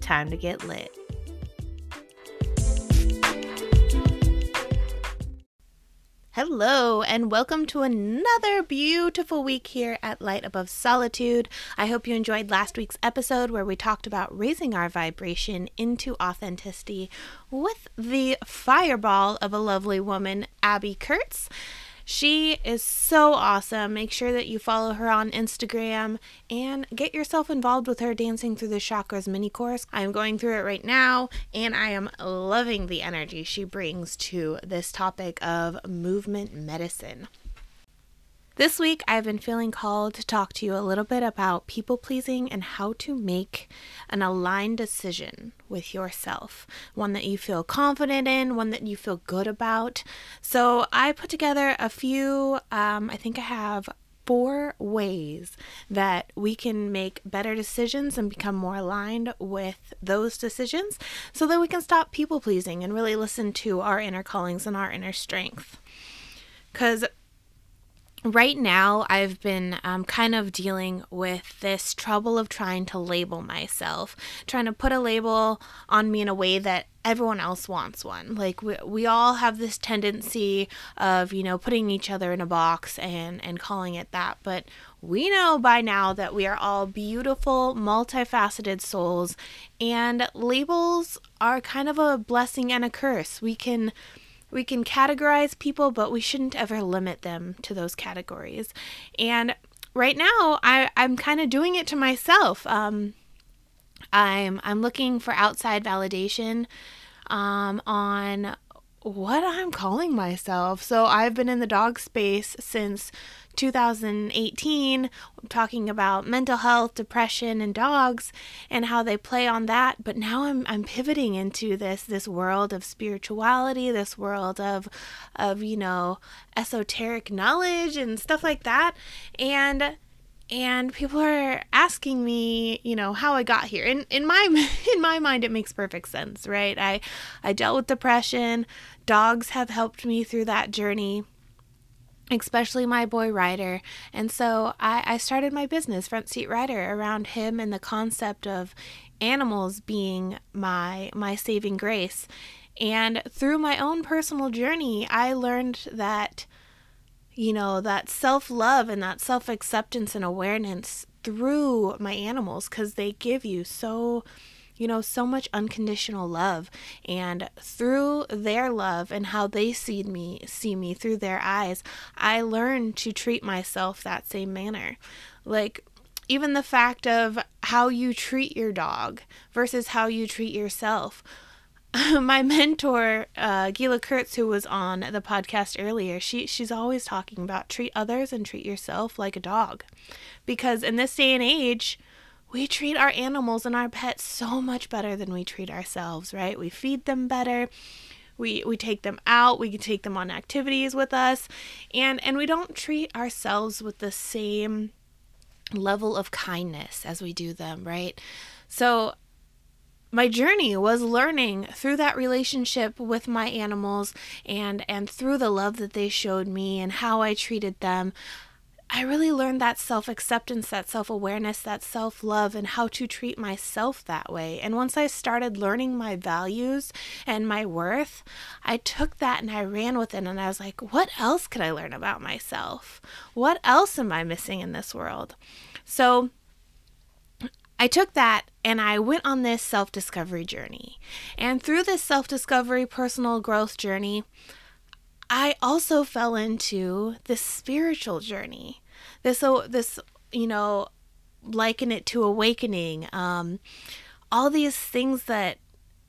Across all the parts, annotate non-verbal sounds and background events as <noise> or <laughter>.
time to get lit. Hello, and welcome to another beautiful week here at Light Above Solitude. I hope you enjoyed last week's episode where we talked about raising our vibration into authenticity with the fireball of a lovely woman, Abby Kurtz. She is so awesome. Make sure that you follow her on Instagram and get yourself involved with her Dancing Through the Chakras mini course. I am going through it right now and I am loving the energy she brings to this topic of movement medicine. This week, I've been feeling called to talk to you a little bit about people pleasing and how to make an aligned decision with yourself. One that you feel confident in, one that you feel good about. So, I put together a few, um, I think I have four ways that we can make better decisions and become more aligned with those decisions so that we can stop people pleasing and really listen to our inner callings and our inner strength. Because right now I've been um, kind of dealing with this trouble of trying to label myself, trying to put a label on me in a way that everyone else wants one. Like we, we all have this tendency of, you know, putting each other in a box and, and calling it that. But we know by now that we are all beautiful, multifaceted souls, and labels are kind of a blessing and a curse. We can we can categorize people, but we shouldn't ever limit them to those categories. And right now, I, I'm kind of doing it to myself. Um, I'm I'm looking for outside validation um, on what I'm calling myself. So I've been in the dog space since 2018 talking about mental health, depression and dogs and how they play on that, but now I'm I'm pivoting into this this world of spirituality, this world of of you know, esoteric knowledge and stuff like that. And and people are asking me you know how i got here in in my <laughs> in my mind it makes perfect sense right i i dealt with depression dogs have helped me through that journey especially my boy Ryder. And so I, I started my business, Front Seat Rider, around him and the concept of animals being my my saving grace. And through my own personal journey, I learned that you know, that self-love and that self-acceptance and awareness through my animals cuz they give you so you know, so much unconditional love. And through their love and how they see me, see me through their eyes, I learned to treat myself that same manner. Like, even the fact of how you treat your dog versus how you treat yourself. <laughs> my mentor, uh, Gila Kurtz, who was on the podcast earlier, she she's always talking about treat others and treat yourself like a dog, because in this day and age, we treat our animals and our pets so much better than we treat ourselves, right? We feed them better. We, we take them out, we can take them on activities with us, and, and we don't treat ourselves with the same level of kindness as we do them, right? So my journey was learning through that relationship with my animals and and through the love that they showed me and how I treated them I really learned that self acceptance, that self awareness, that self love, and how to treat myself that way. And once I started learning my values and my worth, I took that and I ran with it. And I was like, what else could I learn about myself? What else am I missing in this world? So, I took that and I went on this self discovery journey. And through this self discovery, personal growth journey, I also fell into this spiritual journey. This, this, you know, liken it to awakening. Um, all these things that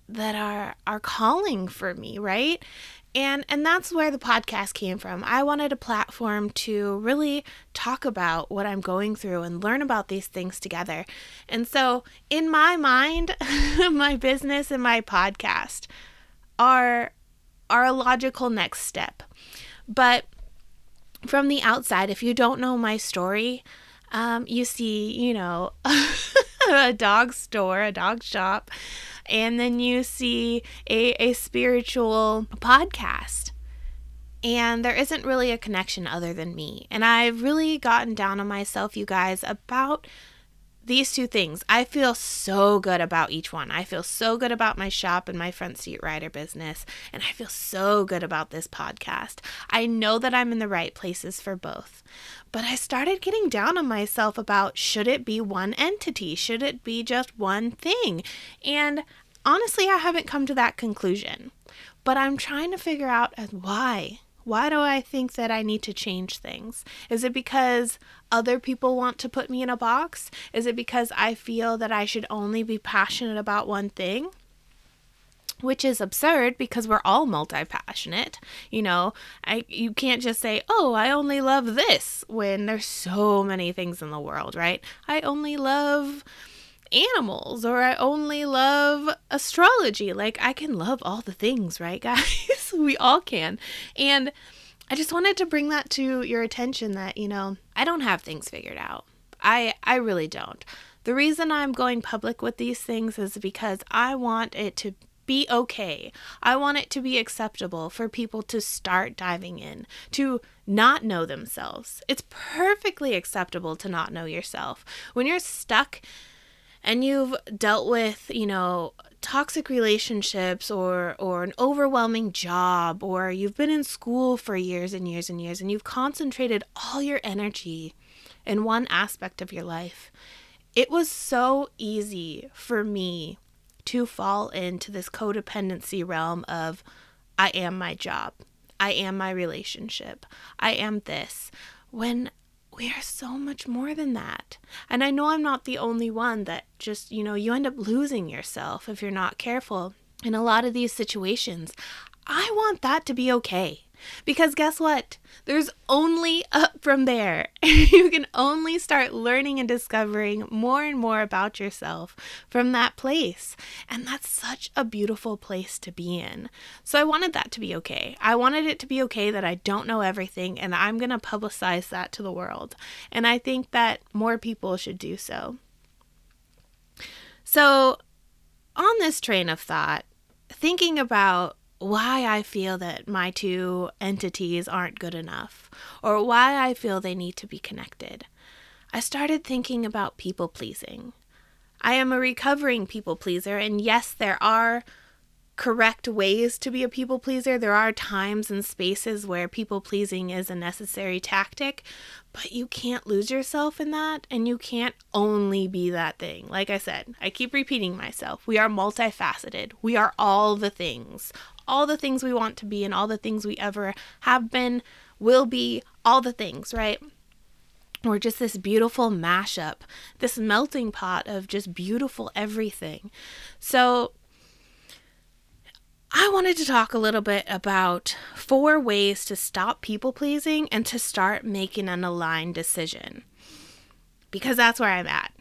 that are are calling for me, right? And and that's where the podcast came from. I wanted a platform to really talk about what I'm going through and learn about these things together. And so, in my mind, <laughs> my business and my podcast are are a logical next step. But from the outside, if you don't know my story, um, you see, you know, <laughs> a dog store, a dog shop, and then you see a, a spiritual podcast. And there isn't really a connection other than me. And I've really gotten down on myself, you guys, about these two things. I feel so good about each one. I feel so good about my shop and my front seat rider business. And I feel so good about this podcast. I know that I'm in the right places for both. But I started getting down on myself about should it be one entity? Should it be just one thing? And honestly, I haven't come to that conclusion. But I'm trying to figure out why. Why do I think that I need to change things? Is it because other people want to put me in a box? Is it because I feel that I should only be passionate about one thing? Which is absurd because we're all multi-passionate. You know, I you can't just say, "Oh, I only love this" when there's so many things in the world, right? I only love animals or I only love astrology. Like I can love all the things, right, <laughs> guys? we all can. And I just wanted to bring that to your attention that, you know, I don't have things figured out. I I really don't. The reason I'm going public with these things is because I want it to be okay. I want it to be acceptable for people to start diving in, to not know themselves. It's perfectly acceptable to not know yourself. When you're stuck and you've dealt with, you know, toxic relationships or or an overwhelming job or you've been in school for years and years and years and you've concentrated all your energy in one aspect of your life. It was so easy for me to fall into this codependency realm of I am my job. I am my relationship. I am this. When we are so much more than that. And I know I'm not the only one that just, you know, you end up losing yourself if you're not careful in a lot of these situations. I want that to be okay. Because guess what? There's only up from there. <laughs> you can only start learning and discovering more and more about yourself from that place. And that's such a beautiful place to be in. So I wanted that to be okay. I wanted it to be okay that I don't know everything and I'm going to publicize that to the world. And I think that more people should do so. So, on this train of thought, thinking about why I feel that my two entities aren't good enough, or why I feel they need to be connected. I started thinking about people pleasing. I am a recovering people pleaser, and yes, there are correct ways to be a people pleaser. There are times and spaces where people pleasing is a necessary tactic, but you can't lose yourself in that and you can't only be that thing. Like I said, I keep repeating myself. We are multifaceted. We are all the things, all the things we want to be and all the things we ever have been, will be, all the things, right? We're just this beautiful mashup, this melting pot of just beautiful everything. So, I wanted to talk a little bit about four ways to stop people pleasing and to start making an aligned decision. Because that's where I'm at.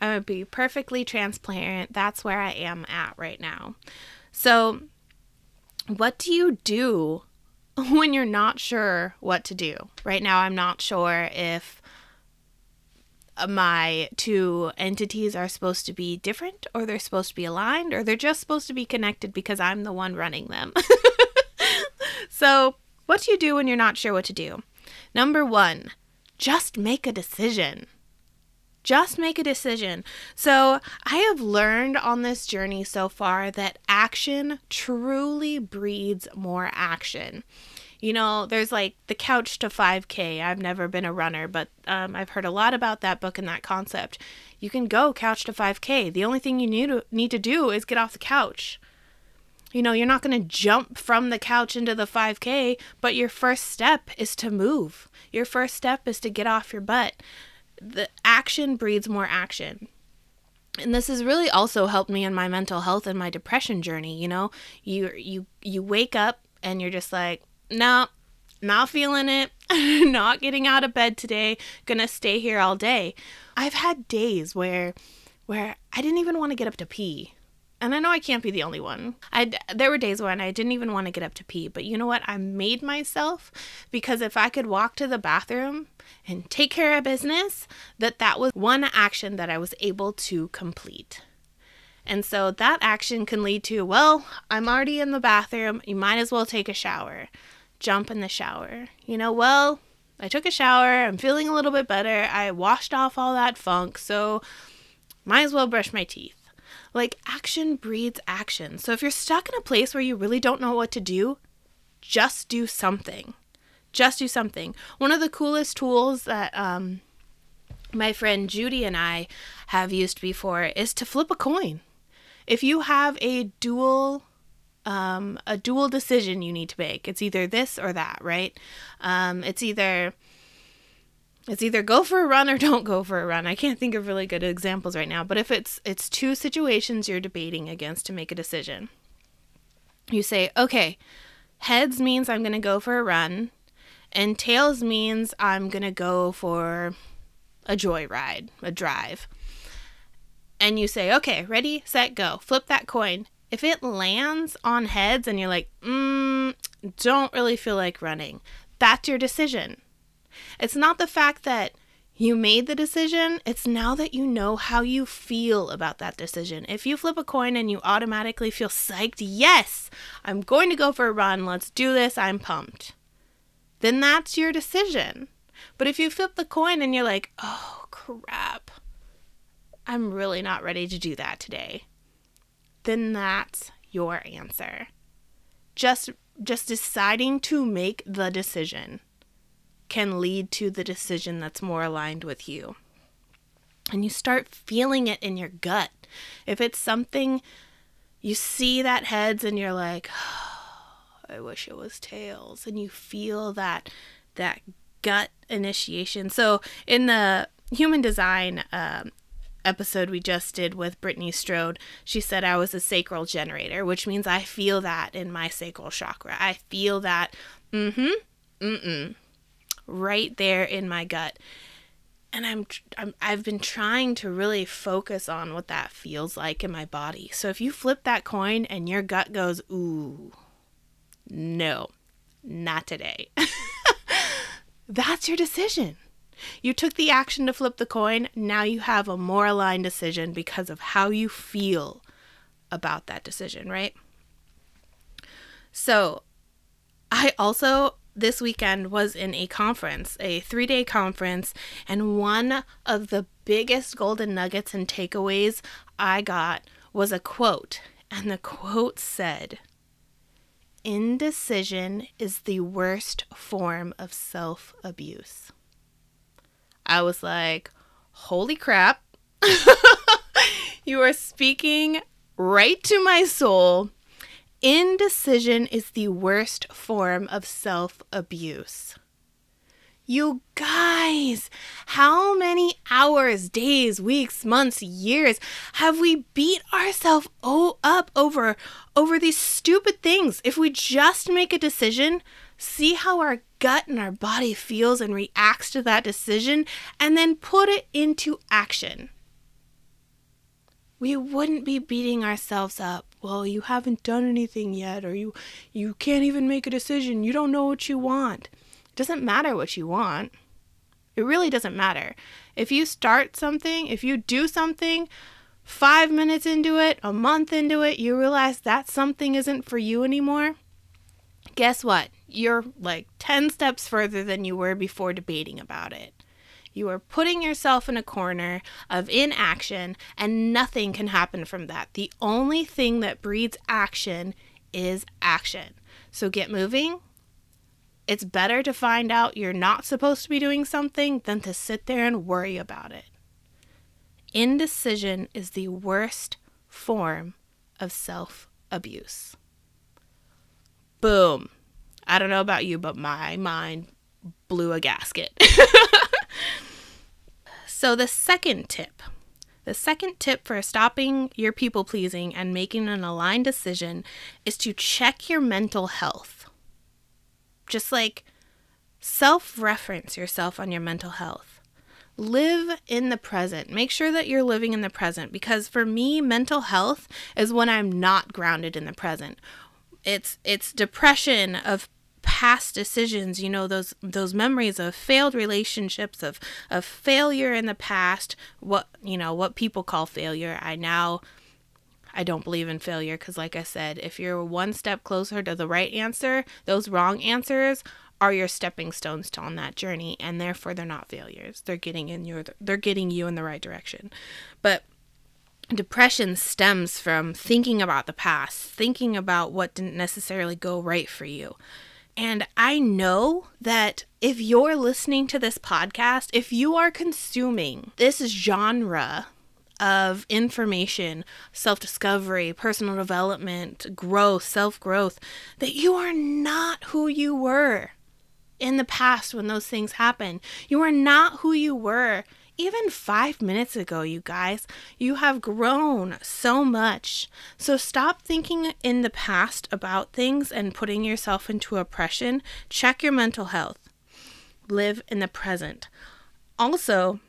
I'm going to be perfectly transparent. That's where I am at right now. So, what do you do <laughs> when you're not sure what to do? Right now, I'm not sure if Uh, my two entities are supposed to be different or they're supposed to be aligned or they're just supposed to be connected because I'm the one running them. <laughs> so, what do you do when you're not sure what to do? Number one, just make a decision. Just make a decision. So, I have learned on this journey so far that action truly breeds more action. You know, there's like the couch to 5K. I've never been a runner, but um, I've heard a lot about that book and that concept. You can go couch to 5K. The only thing you need to, need to do is get off the couch. You know, you're not going to jump from the couch into the 5K, but your first step is to move. Your first step is to get off your butt. The action breeds more action and this has really also helped me in my mental health and my depression journey you know you you you wake up and you're just like no not feeling it <laughs> not getting out of bed today gonna stay here all day i've had days where where i didn't even want to get up to pee and I know I can't be the only one. I there were days when I didn't even want to get up to pee, but you know what? I made myself because if I could walk to the bathroom and take care of business, that that was one action that I was able to complete. And so that action can lead to, well, I'm already in the bathroom, you might as well take a shower. Jump in the shower. You know, well, I took a shower, I'm feeling a little bit better. I washed off all that funk, so might as well brush my teeth like, action breeds action. So if you're stuck in a place where you really don't know what to do, just do something. Just do something. One of the coolest tools that um, my friend Judy and I have used before is to flip a coin. If you have a dual um, a dual decision you need to make. It's either this or that, right? Um, it's either it's either go for a run or <laughs> don't go for a run. I can't think of really good examples right now, but if it's it's two situations you're debating against to make a decision. You say, "Okay, heads means I'm going to go for a run, and tails means I'm going to go for a joyride, a drive." And you say, "Okay, ready, set, go." Flip that coin. If it lands on heads and you're like, mm, don't really feel like running, that's your decision it's not the fact that you made the decision, it's now that you know how you feel about that decision. If you flip a coin and you automatically feel psyched, yes, I'm going to go for a run, let's do this, I'm pumped, then that's your decision. But if you flip the coin and you're like, oh crap, I'm really not ready to do that today, then that's your answer. Just just deciding to make the decision can lead to the decision that's more aligned with you. And you start feeling it in your gut. If it's something you see that heads and you're like, oh, I wish it was tails, and you feel that that gut initiation. So in the human design um, episode we just did with Brittany Strode, she said I was a sacral generator, which means I feel that in my sacral chakra. I feel that, mm-hmm, mm-mm, right there in my gut. And I'm, I'm I've been trying to really focus on what that feels like in my body. So if you flip that coin and your gut goes, "Ooh. No. Not today." <laughs> That's your decision. You took the action to flip the coin. Now you have a more aligned decision because of how you feel about that decision, right? So, I also this weekend was in a conference, a three day conference, and one of the biggest golden nuggets and takeaways I got was a quote. And the quote said, Indecision is the worst form of self abuse. I was like, holy crap. <laughs> you are speaking right to my soul Indecision is the worst form of self abuse. You guys, how many hours, days, weeks, months, years have we beat ourselves up over over these stupid things? If we just make a decision, see how our gut and our body feels and reacts to that decision and then put it into action we wouldn't be beating ourselves up. Well, you haven't done anything yet or you you can't even make a decision. You don't know what you want. It doesn't matter what you want. It really doesn't matter. If you start something, if you do something, 5 minutes into it, a month into it, you realize that something isn't for you anymore. Guess what? You're like 10 steps further than you were before debating about it. You are putting yourself in a corner of inaction, and nothing can happen from that. The only thing that breeds action is action. So get moving, It's better to find out you're not supposed to be doing something than to sit there and worry about it. Indecision is the worst form of self abuse. Boom. I don't know about you, but my mind blew a gasket. <laughs> so, the second tip the second tip for stopping your people pleasing and making an aligned decision is to check your mental health. Just like self reference yourself on your mental health. Live in the present. Make sure that you're living in the present because for me, mental health is when I'm not grounded in the present. It's it's depression of past decisions you know those those memories of failed relationships of of failure in the past what you know what people call failure. I now i don't believe in failure because like i said if you're one step closer to the right answer those wrong answers are your stepping stones to on that journey and therefore they're not failures. They're getting in your they're getting you in the right direction. But depression stems from thinking about the past thinking about what didn't necessarily go right for you and I know that if you're listening to this podcast, if you are consuming this genre of information, self discovery, personal development, growth, self growth, that you are not who you were in the past when those things happened. You are not who you were even five minutes ago, you guys. You have grown so much. So stop thinking in the past about things and putting yourself into oppression. Check your mental health. Live in the present. Also,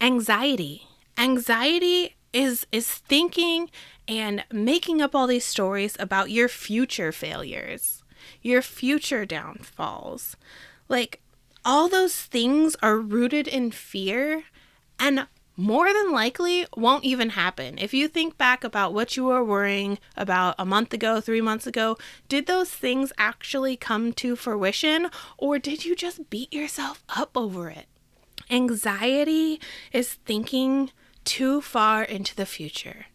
anxiety. Anxiety is is thinking and making up all these stories about your future failures, your future downfalls. Like all those things are rooted in fear and more than likely won't even happen. If you think back about what you were worrying about a month ago, three months ago, did those things actually come to fruition or did you just beat yourself up over it? Anxiety is thinking too far into the future.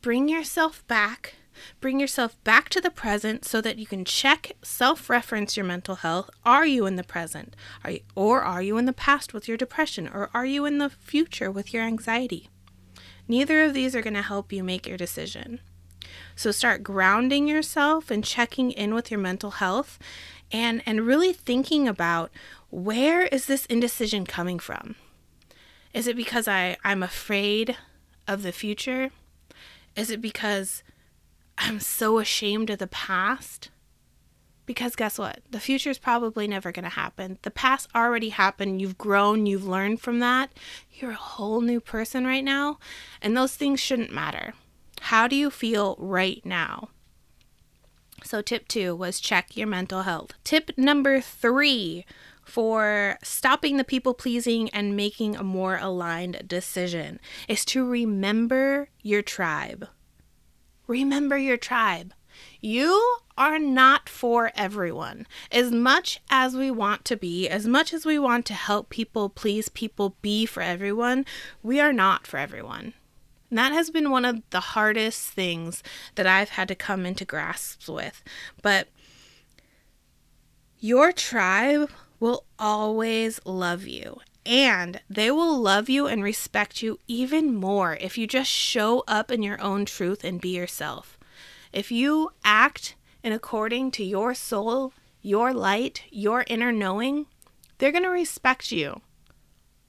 Bring yourself back Bring yourself back to the present so that you can check, self reference your mental health. Are you in the present? Are you, or are you in the past with your depression? Or are you in the future with your anxiety? Neither of these are going to help you make your decision. So start grounding yourself and checking in with your mental health and, and really thinking about where is this indecision coming from? Is it because I, I'm afraid of the future? Is it because I'm so ashamed of the past. Because guess what? The future is probably never going to happen. The past already happened. You've grown, you've learned from that. You're a whole new person right now, and those things shouldn't matter. How do you feel right now? So, tip two was check your mental health. Tip number three for stopping the people pleasing and making a more aligned decision is to remember your tribe. Remember your tribe. You are not for everyone. As much as we want to be, as much as we want to help people, please people, be for everyone, we are not for everyone. And that has been one of the hardest things that I've had to come into grasps with. But your tribe will always love you. And they will love you and respect you even more if you just show up in your own truth and be yourself. If you act in according to your soul, your light, your inner knowing, they're going to respect you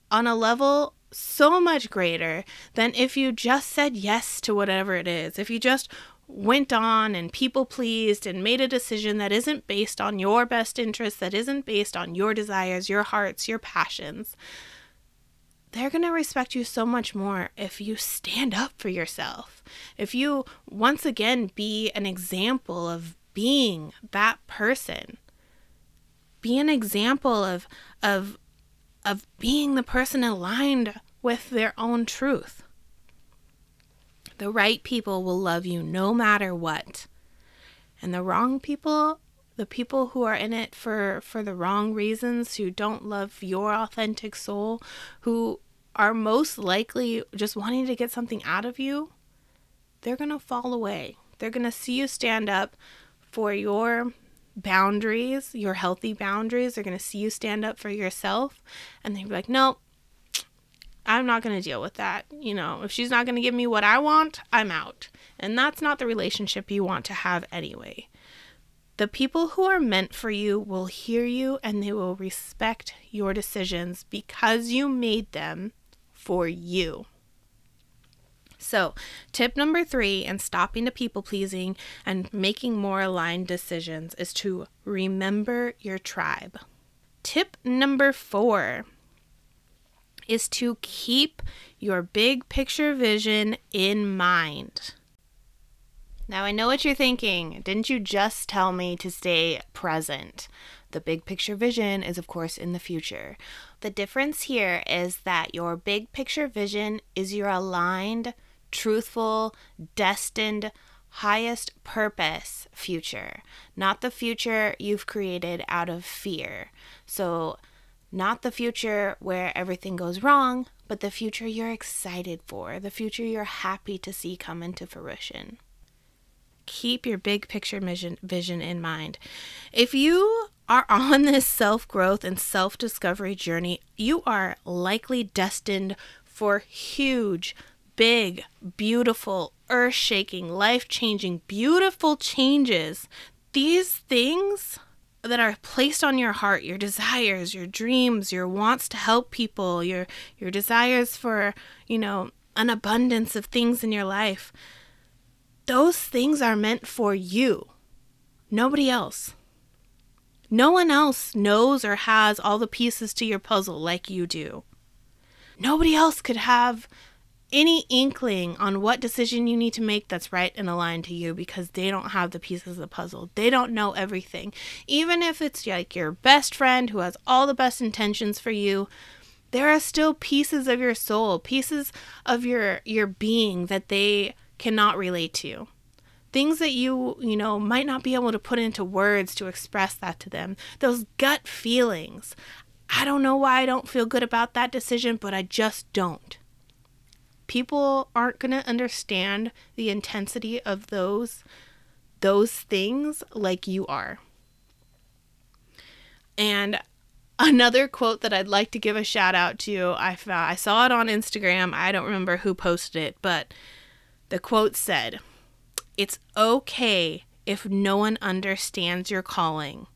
on a level so much greater than if you just said yes to whatever it is. If you just went on and people pleased and made a decision that isn't based on your best interests, that isn't based on your desires, your hearts, your passions, they're going to respect you so much more if you stand up for yourself. If you once again be an example of being that person. Be an example of of of being the person aligned with their own truth. The right people will love you no matter what. And the wrong people, the people who are in it for for the wrong reasons, who don't love your authentic soul, who are most likely just wanting to get something out of you, they're going to fall away. They're going to see you stand up for your boundaries, your healthy boundaries. They're going to see you stand up for yourself and they'll be like, nope, I'm not going to deal with that. You know, if she's not going to give me what I want, I'm out. And that's not the relationship you want to have anyway. The people who are meant for you will hear you and they will respect your decisions because you made them for you. So, tip number three in stopping the people pleasing and making more aligned decisions is to remember your tribe. Tip number four is to keep your big picture vision in mind. Now, I know what you're thinking. Didn't you just tell me to stay present? The big picture vision is, of course, in the future. The difference here is that your big picture vision is your aligned, truthful, destined, highest purpose future, not the future you've created out of fear. So, not the future where everything goes wrong, but the future you're excited for, the future you're happy to see come into fruition. Keep your big picture vision, vision in mind. If you are <laughs> on this self growth and self discovery journey, you are likely destined for huge, big, beautiful, earth shaking, life changing, beautiful changes. These things that are placed on your heart, your desires, your dreams, your wants to help people, your your desires for, you know, an abundance of things in your life. Those things are meant for you. Nobody else. No one else knows or has all the pieces to your puzzle like you do. Nobody else could have any inkling on what decision you need to make that's right and aligned to you because they don't have the pieces of the puzzle. They don't know everything. Even if it's like your best friend who has all the best intentions for you, there are still pieces of your soul, pieces of your your being that they cannot relate to. Things that you, you know, might not be able to put into words to express that to them. Those gut feelings. I don't know why I don't feel good about that decision, but I just don't people aren't going to understand the intensity of those those things like you are. And another quote that I'd like to give a shout out to, I I saw it on Instagram. I don't remember who posted it, but the quote said, "It's okay if no one understands your calling.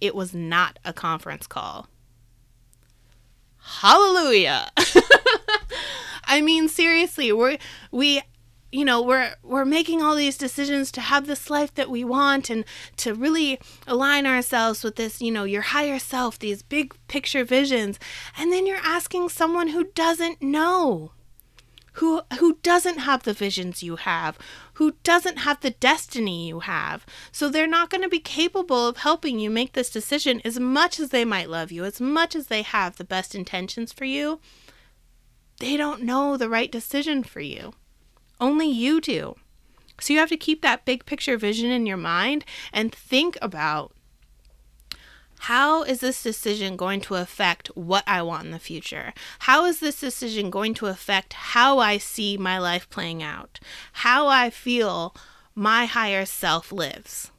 It was not a conference call." Hallelujah. <laughs> I mean, seriously, we're we you know we're we're making all these decisions to have this life that we want and to really align ourselves with this you know your higher self these big picture visions. And then you're asking someone who doesn't know who who doesn't have the visions you have who doesn't have the destiny you have. So they're not going to be capable of helping you make this decision as much as they might love you as much as they have the best intentions for you they don't know the right decision for you. Only you do. So you have to keep that big picture vision in your mind and think about how is this decision going to affect what I want in the future? How is this decision going to affect how I see my life playing out? How I feel my higher self lives?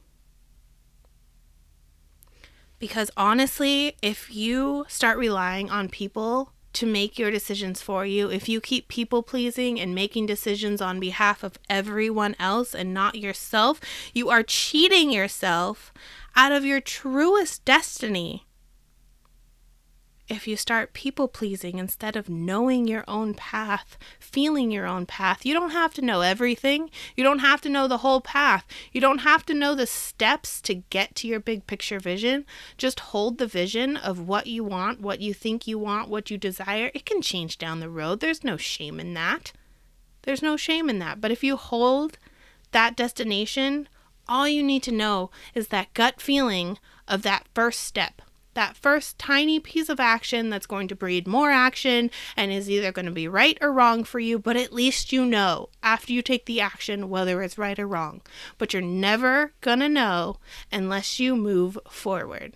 Because honestly, if you start relying on people to make your decisions for you, if you keep people pleasing and making decisions on behalf of everyone else and not yourself, you are cheating yourself out of your truest destiny if you start people pleasing instead of knowing your own path, feeling your own path. You don't have to know everything. You don't have to know the whole path. You don't have to know the steps to get to your big picture vision. Just hold the vision of what you want, what you think you want, what you desire. It can change down the road. There's no shame in that. There's no shame in that. But if you hold that destination, all you need to know is that gut feeling of that first step that first tiny piece of action that's going to breed more action and is either going to be right or wrong for you, but at least you know after you take the action whether it's right or wrong. But you're never going to know unless you move forward.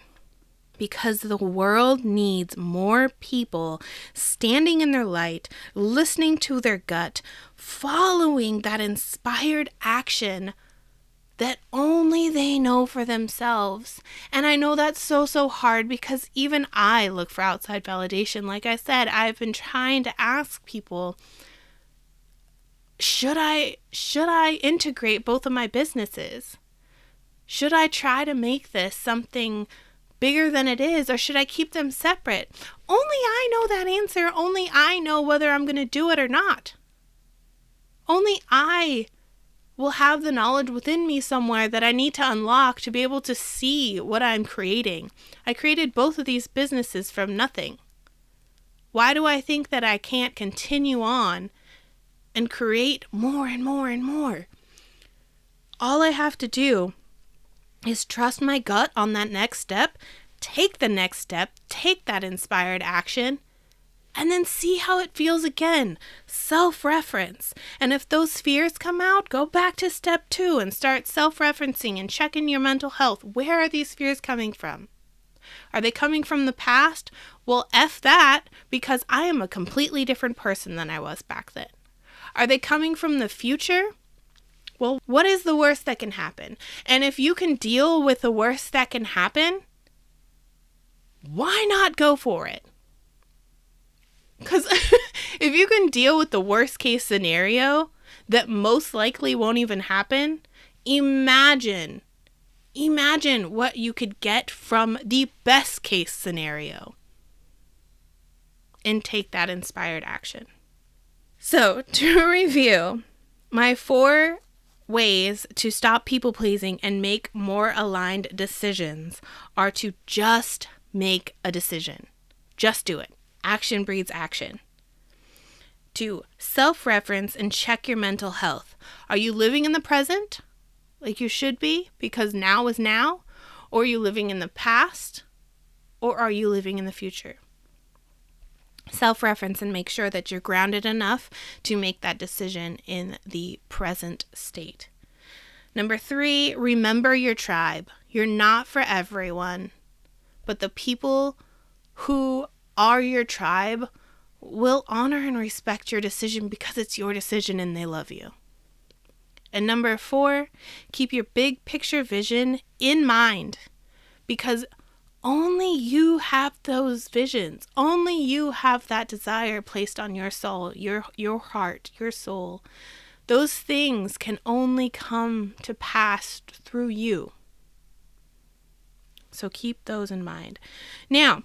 Because the world needs more people standing in their light, listening to their gut, following that inspired action that only they know for themselves. And I know that's so, so hard because even I look for outside validation. Like I said, I've been trying to ask people should I should I integrate both of my businesses? Should I try to make this something bigger than it is or should I keep them separate? Only I know that answer. Only I know whether I'm going to do it or not. Only I will have the knowledge within me somewhere that I need to unlock to be able to see what I'm creating. I created both of these businesses from nothing. Why do I think that I can't continue on and create more and more and more? All I have to do is trust my gut on that next step, take the next step, take that inspired action, and then see how it feels again. Self reference. And if those fears come out, go back to step two and start self referencing and checking your mental health. Where are these fears coming from? Are they coming from the past? Well, F that, because I am a completely different person than I was back then. Are they coming from the future? Well, what is the worst that can happen? And if you can deal with the worst that can happen, why not go for it? Because <laughs> if you can deal with the worst case scenario that most likely won't even happen, imagine, imagine what you could get from the best case scenario and take that inspired action. So, <laughs> to review, my four ways to stop people pleasing and make more aligned decisions are to just make a decision. Just do it. Action breeds action. Two, self reference and check your mental health. Are you living in the present like you should be because now is now? Or are you living in the past? Or are you living in the future? Self reference and make sure that you're grounded enough to make that decision in the present state. Number three, remember your tribe. You're not for everyone, but the people who are your tribe will honor and respect your decision because it's your decision and they love you. And number four, keep your big picture vision in mind because only you have those visions. Only you have that desire placed on your soul, your your heart, your soul. Those things can only come to pass through you. So keep those in mind. Now,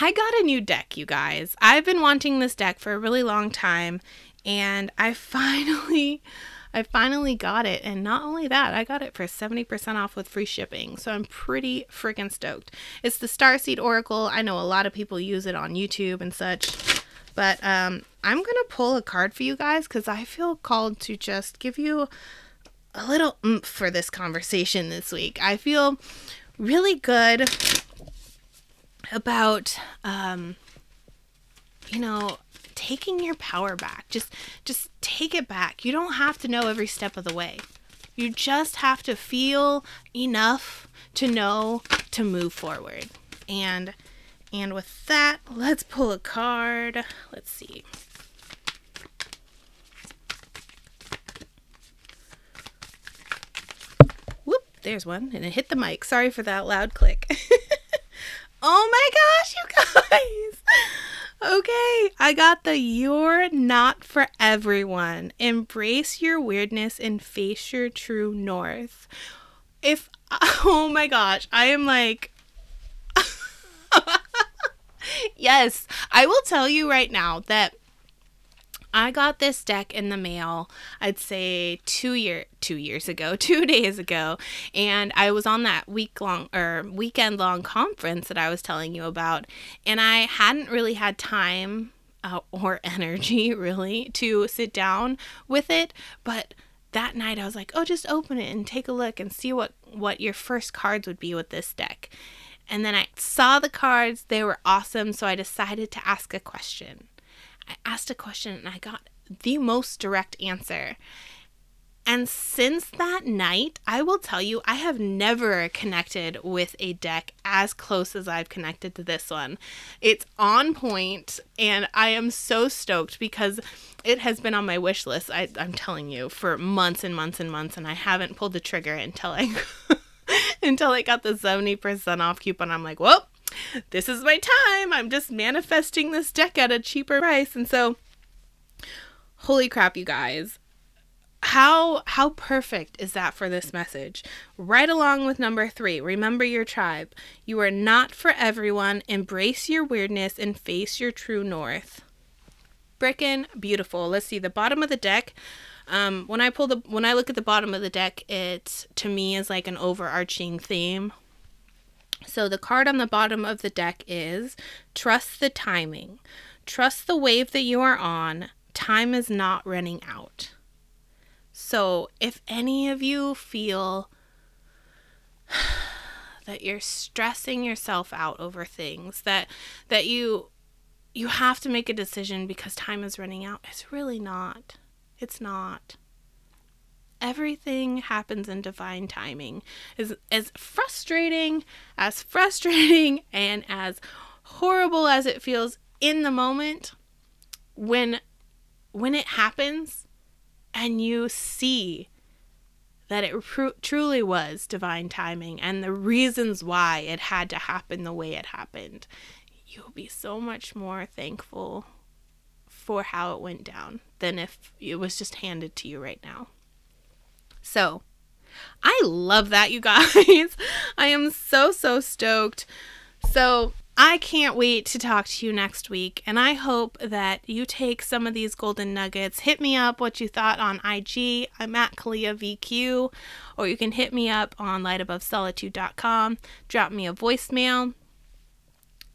I got a new deck, you guys. I've been wanting this deck for a really long time and I finally <laughs> I finally got it and not only that, I got it for 70% off with free shipping. So I'm pretty freaking stoked. It's the Starseed Oracle. I know a lot of people use it on YouTube and such. But um I'm going to pull a card for you guys cuz I feel called to just give you a little oomph for this conversation this week. I feel really good about um, you know taking your power back. Just just take it back. You don't have to know every step of the way. You just have to feel enough to know to move forward. And and with that let's pull a card. Let's see. Whoop there's one and it hit the mic. Sorry for that loud click <laughs> Oh my gosh, you guys. <laughs> Okay, I got the You're Not For Everyone. Embrace your weirdness and face your true north. If, <laughs> oh my gosh, I am like, <laughs> yes, I will tell you right now that I got this deck in the mail, I'd say two year two years ago, <laughs> two days ago, and I was on that week long or weekend long conference that I was telling you about, and I hadn't really had time uh, or <laughs> energy really to sit down with it, but that night I was like, "Oh, just open it and take a look and see what what your first cards would be with this deck." And then I saw the cards, they were awesome, so I decided to ask a question. I asked a question and I got the most direct answer. And since that night, I will tell you, I have never connected with a deck as close as I've connected to this one. It's on point, and I am so stoked because it has been on my wish list, I, am telling you, for months and months and months, and I haven't pulled the trigger until I. <laughs> until I got the 70% off coupon. I'm like, well, this is my time. I'm just manifesting this deck at a cheaper price. And so, holy crap, you guys. How how perfect is that for this message? Right along with number 3 remember your tribe. You are not for everyone. Embrace your weirdness and face your true north. Brickin' beautiful. Let's see the bottom of the deck um, when I pull the when I look at the bottom of the deck it to me is like an overarching theme so the card on the bottom of the deck is trust the timing trust the wave that you are on time is not running out so, if any of you feel <sighs> that you're stressing yourself out over things, that that you you have to make a decision because time is running out, it's really not. It's not. Everything happens in divine timing. As as frustrating, as <laughs> frustrating and as horrible as it feels in the moment, when when it happens, and you see that it pr- truly was divine timing and the reasons why it had to happen the way it happened, you'll be so much more thankful for how it went down than if it was just handed to you right now. So, I love that, you guys. <laughs> I am so, so stoked. So, I can't wait to talk to you next week, and I hope that you take some of these golden nuggets. Hit me up what you thought on IG. I'm at Kalia VQ, or you can hit me up on lightabovesolitude.com. Drop me a voicemail.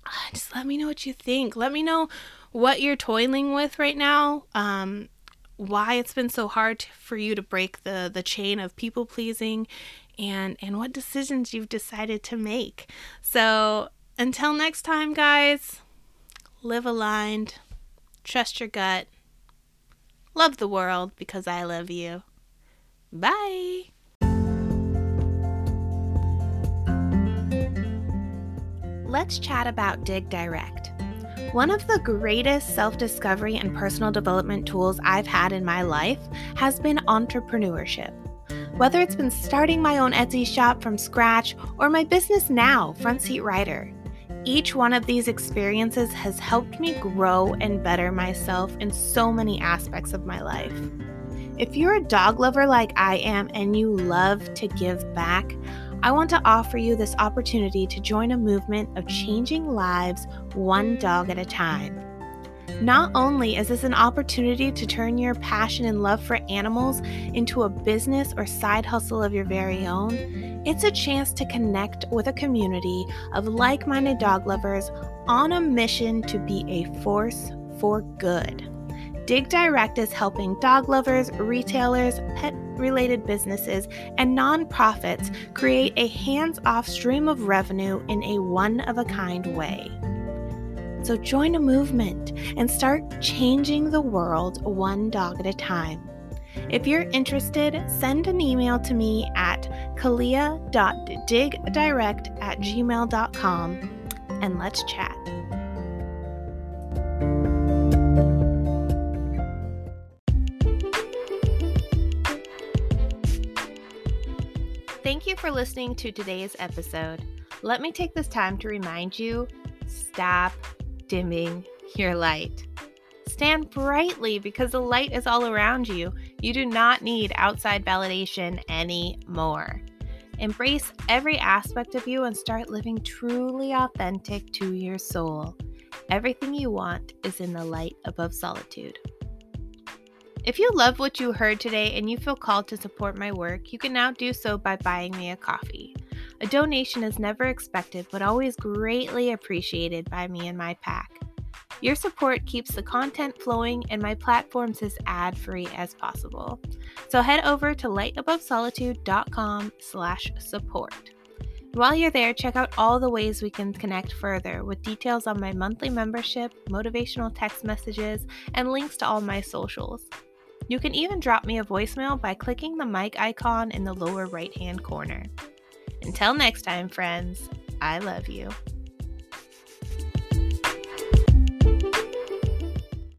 <sighs> Just let me know what you think. Let me know what you're toiling with right now. Um, why it's been so hard for you to break the the chain of people pleasing and and what decisions you've decided to make. So until next time, guys, live aligned, trust your gut, love the world because I love you. Bye. Let's chat about Dig Direct. One of the greatest self discovery and personal development tools I've had in my life has been entrepreneurship. Whether it's been starting my own Etsy shop from scratch or my business now, Front Seat Writer, each one of these experiences has helped me grow and better myself in so many aspects of my life. If you're a dog lover like I am and you love to give back, I want to offer you this opportunity to join a movement of changing lives one dog at a time. Not only is this an opportunity to turn your passion and love for animals into a business or side hustle of your very own, it's a chance to connect with a community of like minded dog lovers on a mission to be a force for good. Dig Direct is helping dog lovers, retailers, pet related businesses, and nonprofits create a hands off stream of revenue in a one of a kind way. So join a movement and start changing the world one dog at a time. If you're interested, send an email to me at kalia.digdirect at gmail.com and let's chat. For listening to today's episode. Let me take this time to remind you stop dimming your light. Stand brightly because the light is all around you. You do not need outside validation anymore. Embrace every aspect of you and start living truly authentic to your soul. Everything you want is in the light above solitude. If you love what you heard today and you feel called to support my work, you can now do so by buying me a coffee. A donation is never expected, but always greatly appreciated by me and my pack. Your support keeps the content flowing and my platforms as ad-free as possible. So head over to lightabovesolitude.com slash support. While you're there, check out all the ways we can connect further with details on my monthly membership, motivational text messages, and links to all my socials. You can even drop me a voicemail by clicking the mic icon in the lower right hand corner. Until next time, friends, I love you.